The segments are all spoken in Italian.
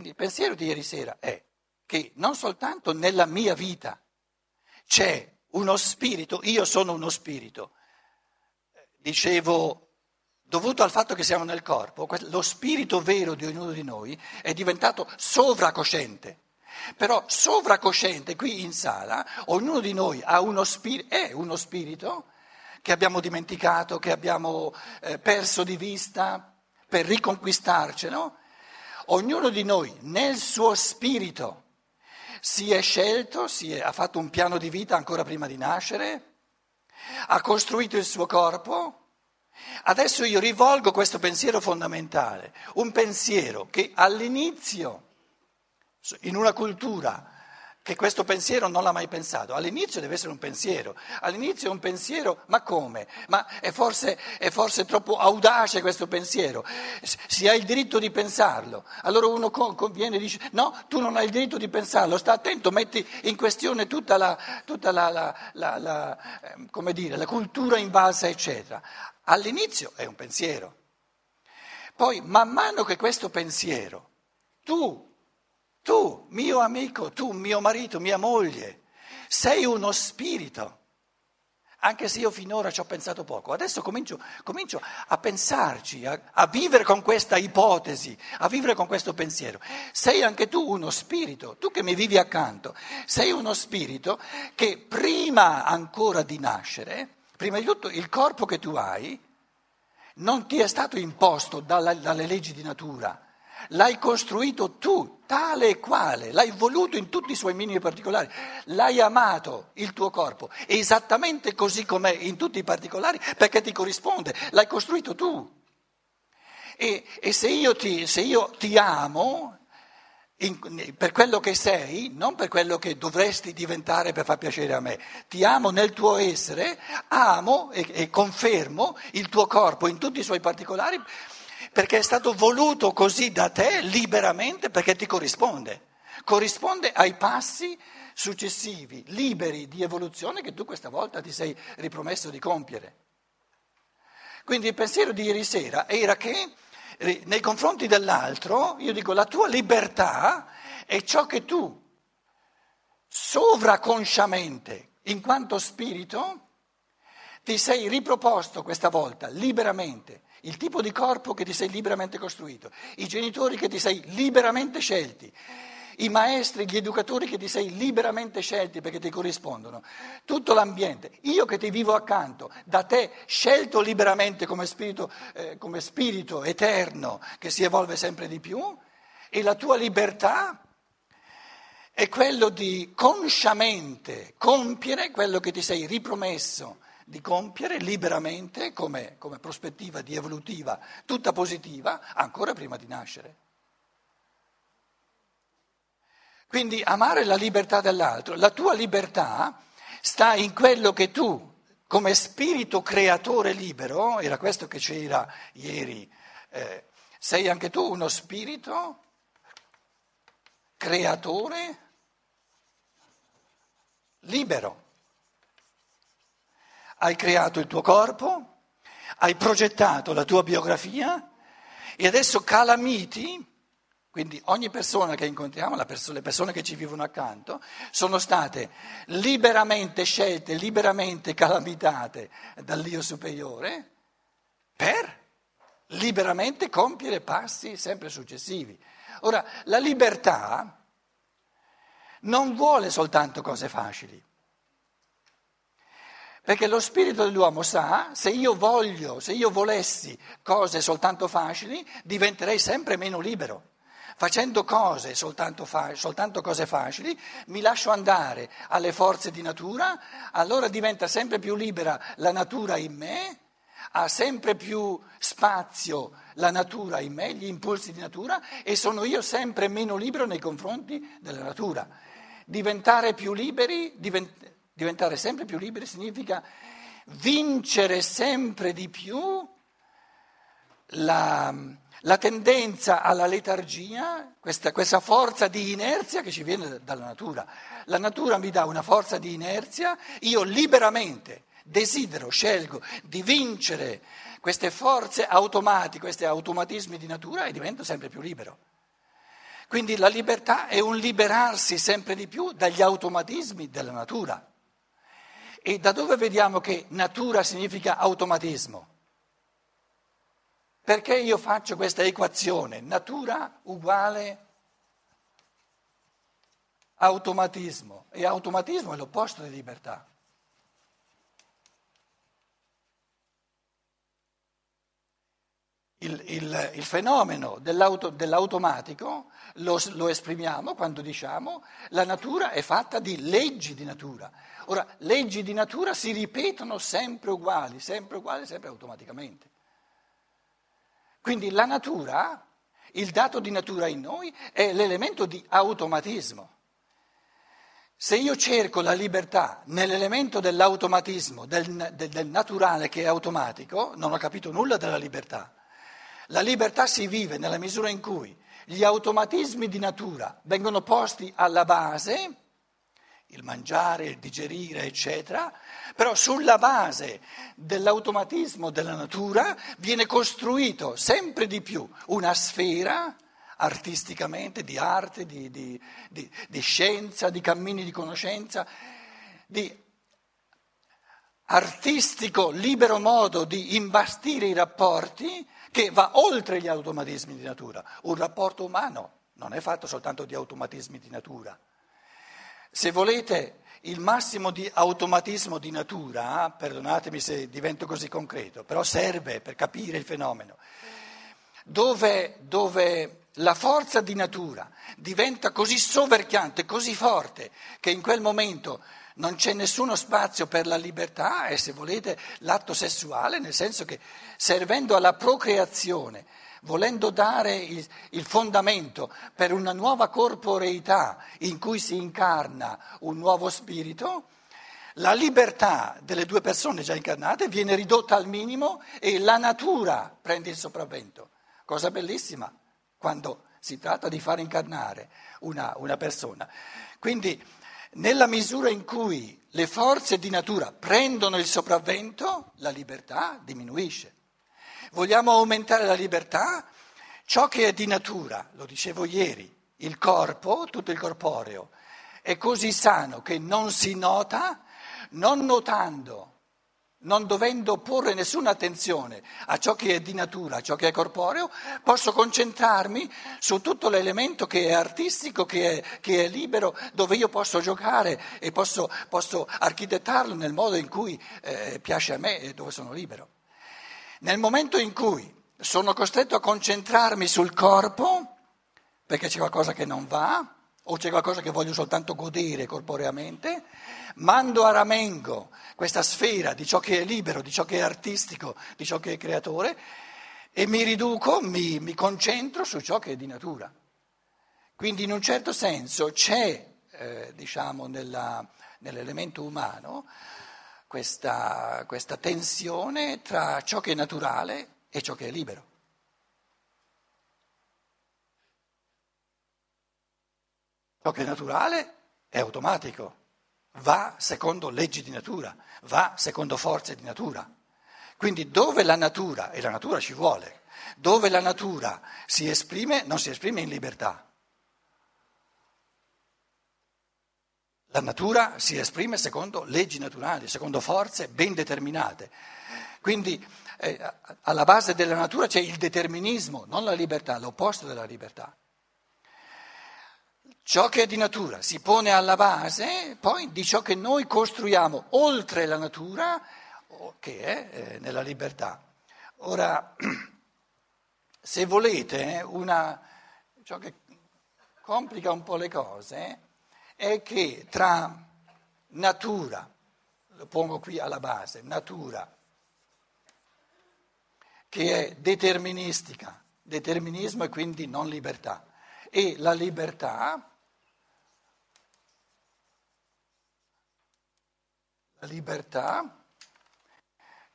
Quindi il pensiero di ieri sera è che non soltanto nella mia vita c'è uno spirito, io sono uno spirito, dicevo, dovuto al fatto che siamo nel corpo, lo spirito vero di ognuno di noi è diventato sovracosciente. Però sovracosciente qui in sala, ognuno di noi uno spirito, è uno spirito che abbiamo dimenticato, che abbiamo eh, perso di vista per riconquistarcelo. Ognuno di noi nel suo spirito si è scelto, si è, ha fatto un piano di vita ancora prima di nascere, ha costruito il suo corpo. Adesso io rivolgo questo pensiero fondamentale, un pensiero che all'inizio, in una cultura che questo pensiero non l'ha mai pensato. All'inizio deve essere un pensiero, all'inizio è un pensiero, ma come? Ma è forse, è forse troppo audace questo pensiero, si ha il diritto di pensarlo. Allora uno viene e dice no, tu non hai il diritto di pensarlo, sta attento, metti in questione tutta la, tutta la, la, la ehm, dire, cultura invalsa, eccetera. All'inizio è un pensiero. Poi, man mano che questo pensiero, tu tu, mio amico, tu, mio marito, mia moglie, sei uno spirito. Anche se io finora ci ho pensato poco, adesso comincio, comincio a pensarci, a, a, vivere con questa ipotesi, a vivere con questo pensiero. Sei anche tu uno spirito, tu che mi vivi accanto, sei uno spirito che prima ancora di nascere, prima di tutto il corpo che tu hai, non ti è stato imposto dalla, dalle leggi di natura l'hai costruito tu, tale e quale, l'hai voluto in tutti i suoi minimi particolari, l'hai amato il tuo corpo, esattamente così com'è in tutti i particolari, perché ti corrisponde, l'hai costruito tu. E, e se, io ti, se, io ti, amo in, per quello che sei, non per quello che dovresti diventare per far piacere a me, ti amo nel tuo essere, amo e, e confermo il tuo corpo in tutti i suoi particolari perché è stato voluto così da te liberamente perché ti corrisponde, corrisponde ai passi successivi, liberi di evoluzione che tu questa volta ti sei ripromesso di compiere. Quindi il pensiero di ieri sera era che eh, nei confronti dell'altro, io dico, la tua libertà è ciò che tu sovraconsciamente, in quanto spirito, ti sei riproposto questa volta liberamente il tipo di corpo che ti sei liberamente costruito, i genitori che ti sei liberamente scelti, i maestri, gli educatori che ti sei liberamente scelti perché ti corrispondono, tutto l'ambiente, io che ti vivo accanto, da te scelto liberamente come spirito, eh, come spirito eterno che si evolve sempre di più, e la tua libertà è quello di consciamente compiere quello che ti sei ripromesso di compiere liberamente come, come prospettiva di evolutiva tutta positiva ancora prima di nascere. Quindi amare la libertà dell'altro, la tua libertà sta in quello che tu, come spirito creatore libero, era questo che c'era ieri, eh, sei anche tu uno spirito creatore libero hai creato il tuo corpo, hai progettato la tua biografia e adesso calamiti, quindi ogni persona che incontriamo, le persone che ci vivono accanto, sono state liberamente scelte, liberamente calamitate dall'Io superiore per liberamente compiere passi sempre successivi. Ora, la libertà non vuole soltanto cose facili. Perché lo spirito dell'uomo sa, se io voglio, se io volessi cose soltanto facili, diventerei sempre meno libero. Facendo cose soltanto, fa- soltanto cose facili, mi lascio andare alle forze di natura, allora diventa sempre più libera la natura in me, ha sempre più spazio la natura in me, gli impulsi di natura, e sono io sempre meno libero nei confronti della natura. Diventare più liberi, divent- Diventare sempre più liberi significa vincere sempre di più la, la tendenza alla letargia, questa, questa, forza di inerzia che ci viene dalla natura. La natura mi dà una forza di inerzia, io liberamente desidero, scelgo di vincere queste forze automatiche, questi automatismi di natura e divento sempre più libero. Quindi la libertà è un liberarsi sempre di più dagli automatismi della natura. E da dove vediamo che natura significa automatismo? Perché io faccio questa equazione? Natura uguale automatismo e automatismo è l'opposto di libertà. Il, il, il fenomeno dell'auto, dell'automatico lo, lo esprimiamo quando diciamo la natura è fatta di leggi di natura. Ora, leggi di natura si ripetono sempre uguali, sempre uguali, sempre automaticamente. Quindi la natura, il dato di natura in noi è l'elemento di automatismo. Se io cerco la libertà nell'elemento dell'automatismo, del, del, del naturale che è automatico, non ho capito nulla della libertà. La libertà si vive nella misura in cui gli automatismi di natura vengono posti alla base, il mangiare, il digerire, eccetera, però sulla base dell'automatismo della natura viene costruito sempre di più una sfera artisticamente di arte, di, di, di, di scienza, di cammini di conoscenza, di artistico libero modo di imbastire i rapporti che va oltre gli automatismi di natura. Un rapporto umano non è fatto soltanto di automatismi di natura. Se volete il massimo di automatismo di natura, perdonatemi se divento così concreto, però serve per capire il fenomeno, dove, dove la forza di natura diventa così soverchiante, così forte, che in quel momento non c'è nessuno spazio per la libertà e se volete l'atto sessuale, nel senso che servendo alla procreazione, volendo dare il, il, fondamento per una nuova corporeità in cui si incarna un nuovo spirito, la libertà delle due persone già incarnate viene ridotta al minimo e la natura prende il sopravvento. Cosa bellissima quando si tratta di far incarnare una, una persona. Quindi nella misura in cui le forze di natura prendono il sopravvento, la libertà diminuisce. Vogliamo aumentare la libertà? Ciò che è di natura, lo dicevo ieri, il corpo, tutto il corporeo, è così sano che non si nota, non notando non dovendo porre nessuna attenzione a ciò che è di natura, a ciò che è corporeo, posso concentrarmi su tutto l'elemento che è artistico, che è, che è libero, dove io posso giocare e posso, posso architettarlo nel modo in cui eh, piace a me e dove sono libero. Nel momento in cui sono costretto a concentrarmi sul corpo, perché c'è qualcosa che non va, o c'è qualcosa che voglio soltanto godere corporeamente, mando a ramengo questa sfera di ciò che è libero, di ciò che è artistico, di ciò che è creatore e mi riduco, mi, mi concentro su ciò che è di natura. Quindi in un certo senso c'è, eh, diciamo, nella, nell'elemento umano questa, questa tensione tra ciò che è naturale e ciò che è libero. Ciò che è naturale è automatico, va secondo leggi di natura, va secondo forze di natura. Quindi dove la natura, e la natura ci vuole, dove la natura si esprime, non si esprime in libertà. La natura si esprime secondo leggi naturali, secondo forze ben determinate. Quindi eh, alla base della natura c'è il determinismo, non la libertà, l'opposto della libertà. Ciò che è di natura si pone alla base poi di ciò che noi costruiamo oltre la natura, che è eh, nella libertà. Ora, se volete, una, ciò che complica un po' le cose è che tra natura, lo pongo qui alla base, natura, che è deterministica, determinismo e quindi non libertà, e la libertà, libertà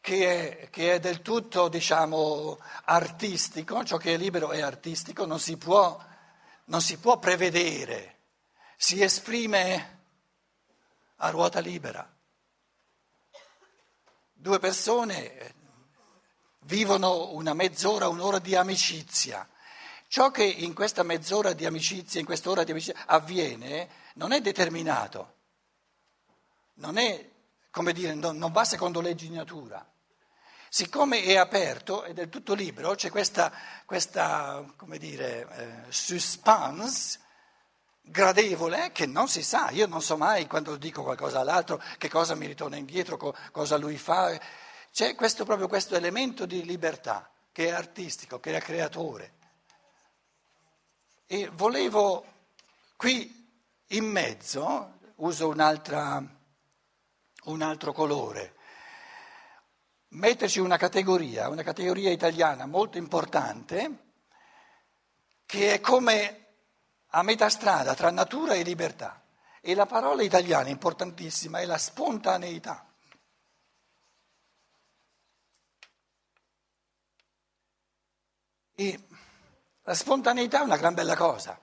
che è, che è, del tutto, diciamo, artistico, ciò che è libero è artistico, non si può, non si può prevedere, si esprime a ruota libera. Due persone vivono una mezz'ora, un'ora di amicizia, ciò che in questa mezz'ora di amicizia, in quest'ora di amicizia avviene, non è determinato, non è, come dire, non, non va secondo leggi di natura. Siccome è aperto, è del tutto libero, c'è questa, questa come dire, eh, suspense gradevole che non si sa, io non so mai quando dico qualcosa all'altro che cosa mi ritorna indietro, co- cosa lui fa, c'è questo, proprio questo elemento di libertà che è artistico, che è creatore. E volevo qui in mezzo, uso un altro colore, metterci una categoria, una categoria italiana molto importante, che è come a metà strada tra natura e libertà. E la parola italiana importantissima è la spontaneità. E la spontaneità è una gran bella cosa.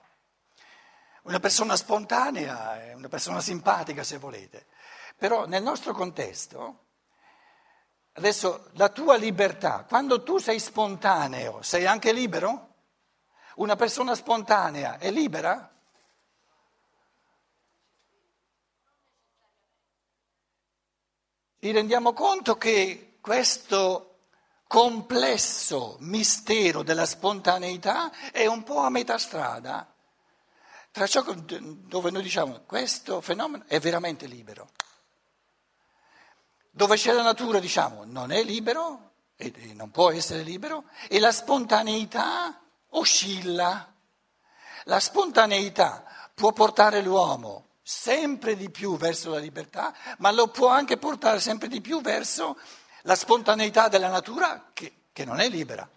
Una persona spontanea è una persona simpatica, se volete. Però nel nostro contesto, adesso la tua libertà, quando tu sei spontaneo, sei anche libero? Una persona spontanea è libera? Ci rendiamo conto che questo complesso mistero della spontaneità è un po' a metà strada tra ciò dove noi diciamo questo fenomeno è veramente libero, dove c'è la natura diciamo non è libero e non può essere libero e la spontaneità oscilla. La spontaneità può portare l'uomo sempre di più verso la libertà, ma lo può anche portare sempre di più verso la spontaneità della natura che, che non è libera.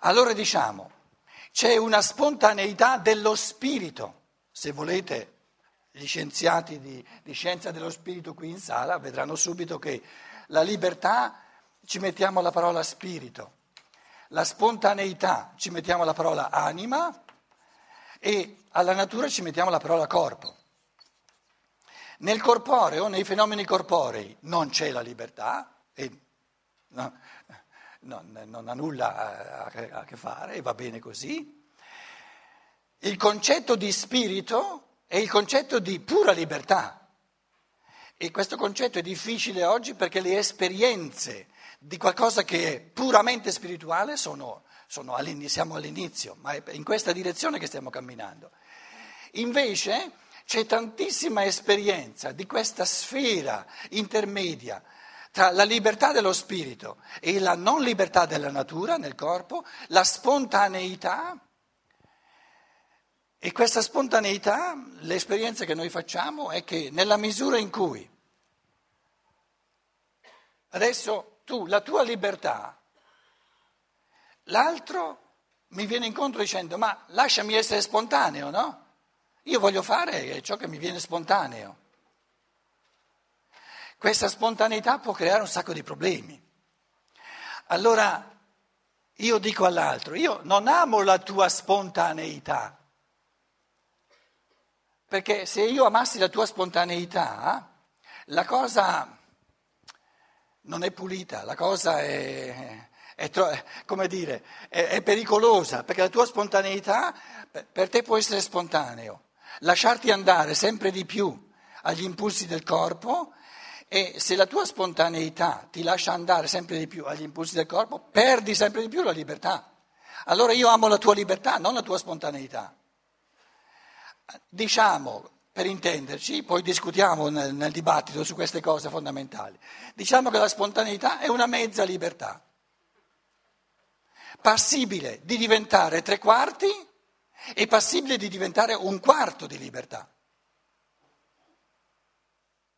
Allora diciamo, c'è una spontaneità dello spirito, se volete gli scienziati di, di, scienza dello spirito qui in sala vedranno subito che la libertà ci mettiamo la parola spirito, la spontaneità ci mettiamo la parola anima e alla natura ci mettiamo la parola corpo. Nel corporeo, nei fenomeni corporei, non c'è la libertà e no, no, non ha nulla a, a che fare e va bene così. Il concetto di spirito è il concetto di pura libertà. E questo concetto è difficile oggi perché le esperienze di qualcosa che è puramente spirituale sono, sono all'inizio, siamo all'inizio, ma è in questa direzione che stiamo camminando. Invece c'è tantissima esperienza di questa sfera intermedia tra la libertà dello spirito e la non libertà della natura nel corpo, la spontaneità. E questa spontaneità, l'esperienza che noi facciamo è che nella misura in cui adesso tu, la tua libertà, l'altro mi viene incontro dicendo ma lasciami essere spontaneo, no? Io voglio fare ciò che mi viene spontaneo. Questa spontaneità può creare un sacco di problemi. Allora io dico all'altro, io non amo la tua spontaneità, perché se io amassi la tua spontaneità, la cosa non è pulita, la cosa è, è, come dire, è, è pericolosa, perché la tua spontaneità per te può essere spontaneo, lasciarti andare sempre di più agli impulsi del corpo e se la tua spontaneità ti lascia andare sempre di più agli impulsi del corpo, perdi sempre di più la libertà. Allora io amo la tua libertà, non la tua spontaneità. Diciamo per intenderci, poi discutiamo nel, nel, dibattito su queste cose fondamentali. Diciamo che la spontaneità è una mezza libertà, passibile di diventare tre quarti e passibile di diventare un quarto di libertà.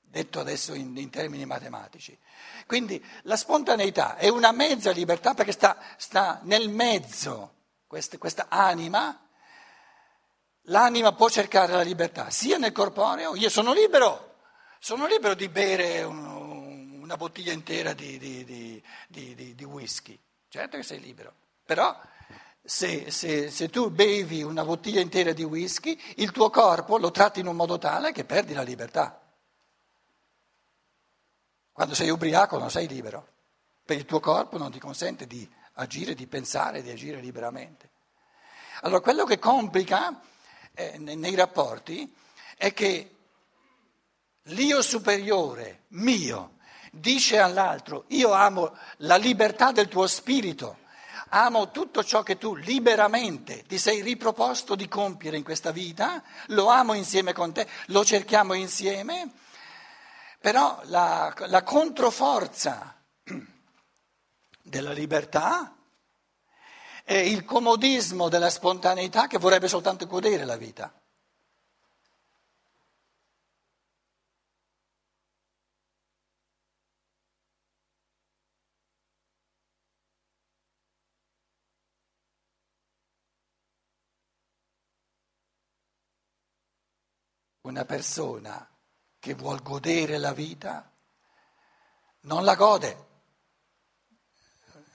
Detto adesso in, in termini matematici. Quindi la spontaneità è una mezza libertà perché sta, sta nel mezzo, questa, questa anima L'anima può cercare la libertà sia nel corporeo, io sono libero, sono libero di bere un, una bottiglia intera di, di, di, di, whisky, certo che sei libero, però se, se, se tu bevi una bottiglia intera di whisky, il tuo corpo lo tratti in un modo tale che perdi la libertà. Quando sei ubriaco non sei libero, perché il tuo corpo non ti consente di agire, di pensare, di agire liberamente. Allora quello che complica eh, nei rapporti è che l'io superiore, mio, dice all'altro, io amo la libertà del tuo spirito, amo tutto ciò che tu liberamente ti sei riproposto di compiere in questa vita, lo amo insieme con te, lo cerchiamo insieme, però la, la controforza della libertà è il comodismo della spontaneità che vorrebbe soltanto godere la vita. Una persona che vuol godere la vita non la gode.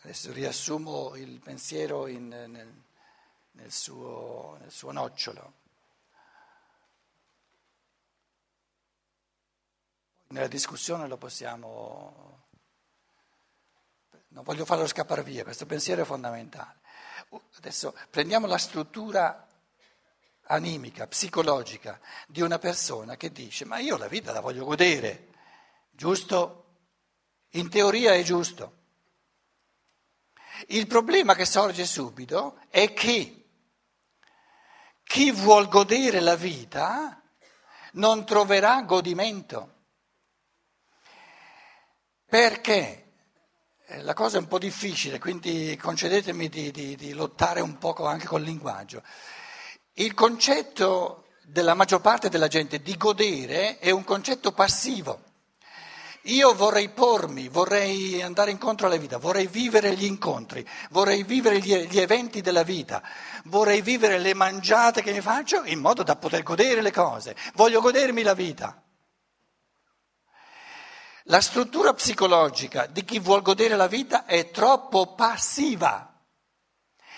Adesso riassumo il pensiero in, nel, nel, suo, nel suo nocciolo. Nella discussione lo possiamo... Non voglio farlo scappare via, questo pensiero è fondamentale. Adesso prendiamo la struttura animica, psicologica di una persona che dice ma io la vita la voglio godere, giusto? In teoria è giusto. Il problema che sorge subito è che chi vuol godere la vita non troverà godimento. Perché? Eh, la cosa è un po' difficile, quindi concedetemi di, di, di lottare un poco anche col linguaggio. Il concetto della maggior parte della gente di godere è un concetto passivo. Io vorrei pormi, vorrei andare incontro alla vita, vorrei vivere gli incontri, vorrei vivere gli, gli, eventi della vita, vorrei vivere le mangiate che mi faccio in modo da poter godere le cose, voglio godermi la vita. La struttura psicologica di chi vuol godere la vita è troppo passiva.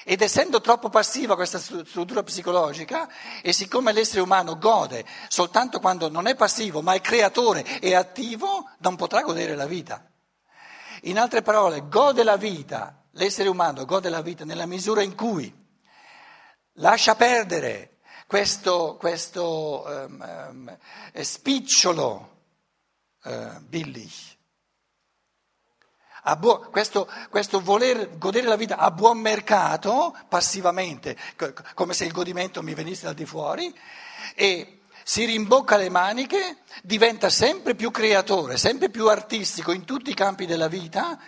Ed essendo troppo passiva questa struttura psicologica, e siccome l'essere umano gode soltanto quando non è passivo, ma è creatore e attivo, non potrà godere la vita. In altre parole, gode la vita, l'essere umano gode la vita nella misura in cui lascia perdere questo, questo um, um, spicciolo uh, billig buon, questo, questo, voler godere la vita a buon mercato, passivamente, come se il godimento mi venisse da di fuori, e si rimbocca le maniche, diventa sempre più creatore, sempre più artistico in tutti i campi della vita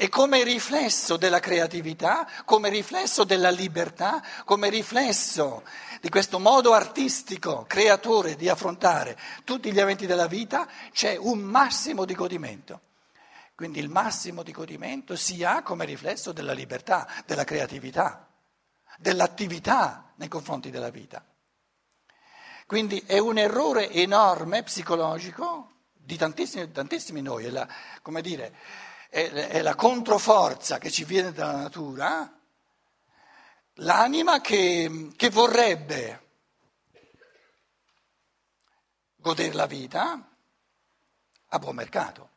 e come riflesso della creatività, come riflesso della libertà, come riflesso di questo modo artistico, creatore di affrontare tutti gli eventi della vita, c'è un massimo di godimento. Quindi il massimo di godimento si ha come riflesso della libertà, della creatività, dell'attività nei confronti della vita. Quindi è un errore enorme psicologico di tantissimi, tantissimi noi, è la, come dire, è, è la controforza che ci viene dalla natura, l'anima che, che vorrebbe godere la vita a buon mercato.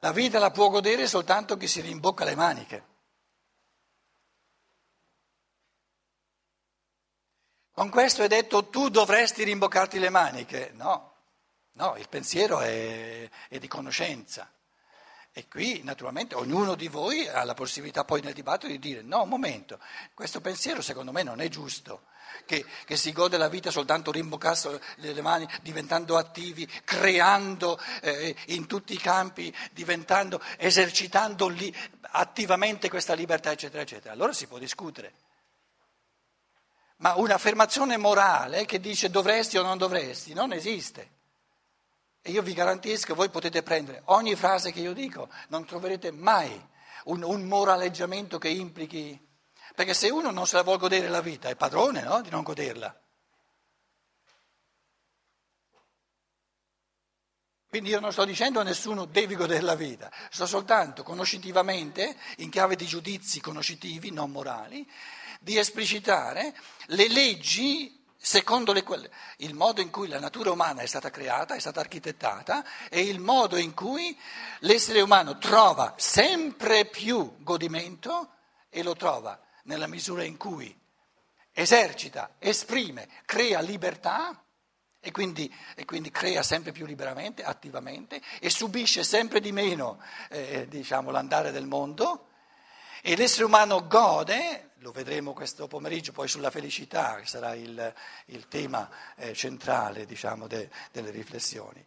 La vita la può godere soltanto chi si rimbocca le maniche. Con questo è detto tu dovresti rimboccarti le maniche. No, no, il pensiero è, è di conoscenza. E qui naturalmente ognuno di voi ha la possibilità poi nel dibattito di dire no, un momento, questo pensiero secondo me non è giusto che, che si gode la vita soltanto rimboccasse le mani, diventando attivi, creando eh, in tutti i campi, diventando, esercitando lì, attivamente questa libertà, eccetera, eccetera. Allora si può discutere. Ma un'affermazione morale che dice dovresti o non dovresti non esiste. E io vi garantisco, voi potete prendere ogni frase che io dico, non troverete mai un, un moraleggiamento che implichi perché se uno non se la vuole godere la vita, è padrone no? di non goderla. Quindi io non sto dicendo a nessuno devi godere la vita, sto soltanto conoscitivamente, in chiave di giudizi conoscitivi, non morali, di esplicitare le leggi secondo le, il modo in cui la natura umana è stata creata, è stata architettata e il modo in cui l'essere umano trova sempre più godimento e lo trova nella misura in cui esercita, esprime, crea libertà e quindi, e quindi crea sempre più liberamente, attivamente e subisce sempre di meno eh, diciamo, l'andare del mondo e l'essere umano gode, lo vedremo questo pomeriggio poi sulla felicità, che sarà il, il tema eh, centrale diciamo, de, delle riflessioni.